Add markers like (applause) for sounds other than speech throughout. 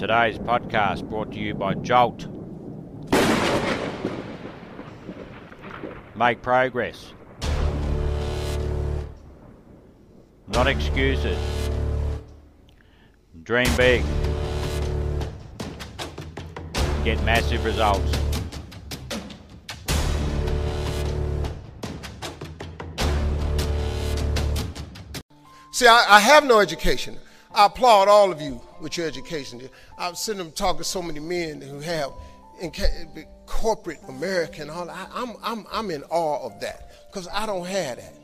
Today's podcast brought to you by Jolt. Make progress. Not excuses. Dream big. Get massive results. See, I, I have no education. I applaud all of you with your education. I've seen them talking to so many men who have in corporate America and all. I, I'm, I'm, I'm in awe of that because I don't have that.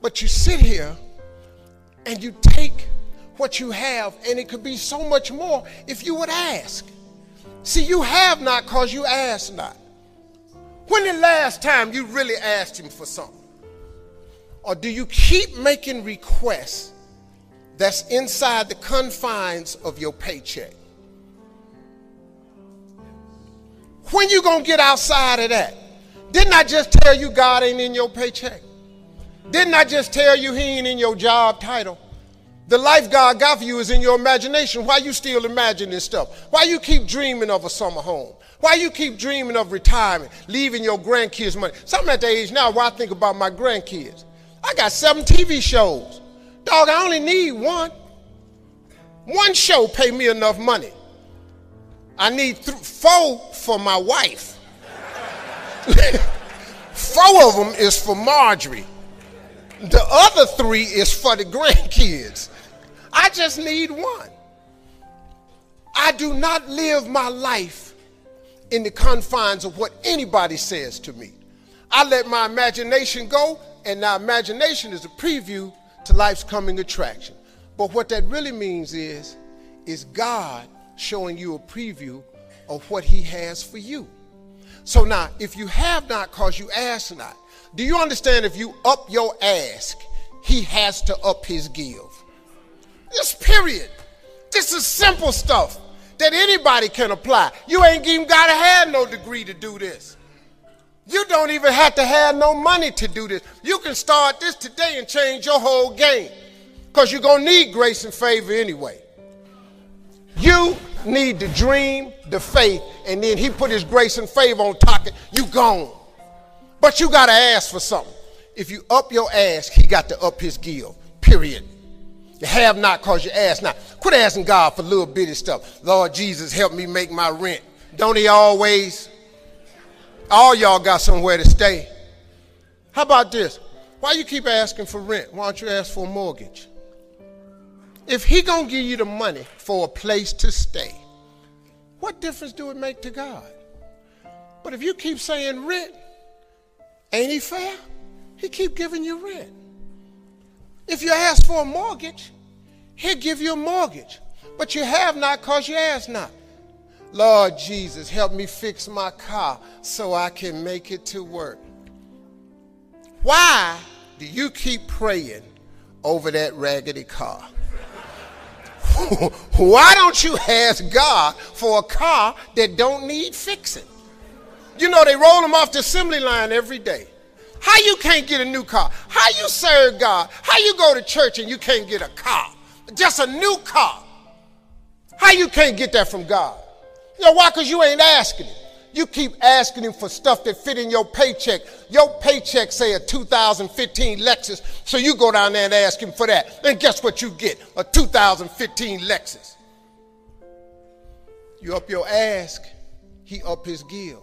But you sit here and you take what you have, and it could be so much more if you would ask. See, you have not because you ask not. When the last time you really asked him for something? Or do you keep making requests that's inside the confines of your paycheck? When you gonna get outside of that? Didn't I just tell you God ain't in your paycheck? Didn't I just tell you he ain't in your job title? The life God got for you is in your imagination. Why you still imagining stuff? Why you keep dreaming of a summer home? Why you keep dreaming of retirement, leaving your grandkids money? So I'm at the age now where I think about my grandkids. I got seven TV shows. Dog, I only need one. One show pay me enough money. I need th- four for my wife. (laughs) four of them is for Marjorie. The other three is for the grandkids. I just need one. I do not live my life in the confines of what anybody says to me. I let my imagination go, and now imagination is a preview to life's coming attraction. But what that really means is, is God showing you a preview of what he has for you. So now, if you have not cause you ask not, do you understand if you up your ask, he has to up his give? Just period. This is simple stuff that anybody can apply. You ain't even got to have no degree to do this. You don't even have to have no money to do this. You can start this today and change your whole game because you're going to need grace and favor anyway. You need the dream, the faith, and then he put his grace and favor on top of. You gone. But you got to ask for something. If you up your ask, he got to up his give. Period. You have not because you ask not. Quit asking God for little bitty stuff. Lord Jesus, help me make my rent. Don't he always? All y'all got somewhere to stay. How about this? Why you keep asking for rent? Why don't you ask for a mortgage? If he gonna give you the money for a place to stay, what difference do it make to God? But if you keep saying rent, ain't he fair? He keep giving you rent. If you ask for a mortgage, he'll give you a mortgage. But you have not because you ask not. Lord Jesus, help me fix my car so I can make it to work. Why do you keep praying over that raggedy car? (laughs) Why don't you ask God for a car that don't need fixing? You know, they roll them off the assembly line every day. How you can't get a new car? How you serve God? How you go to church and you can't get a car? Just a new car. How you can't get that from God? You know why? Because you ain't asking him. You keep asking him for stuff that fit in your paycheck. Your paycheck say a 2015 Lexus, so you go down there and ask him for that. And guess what you get? A 2015 Lexus. You up your ask, he up his give.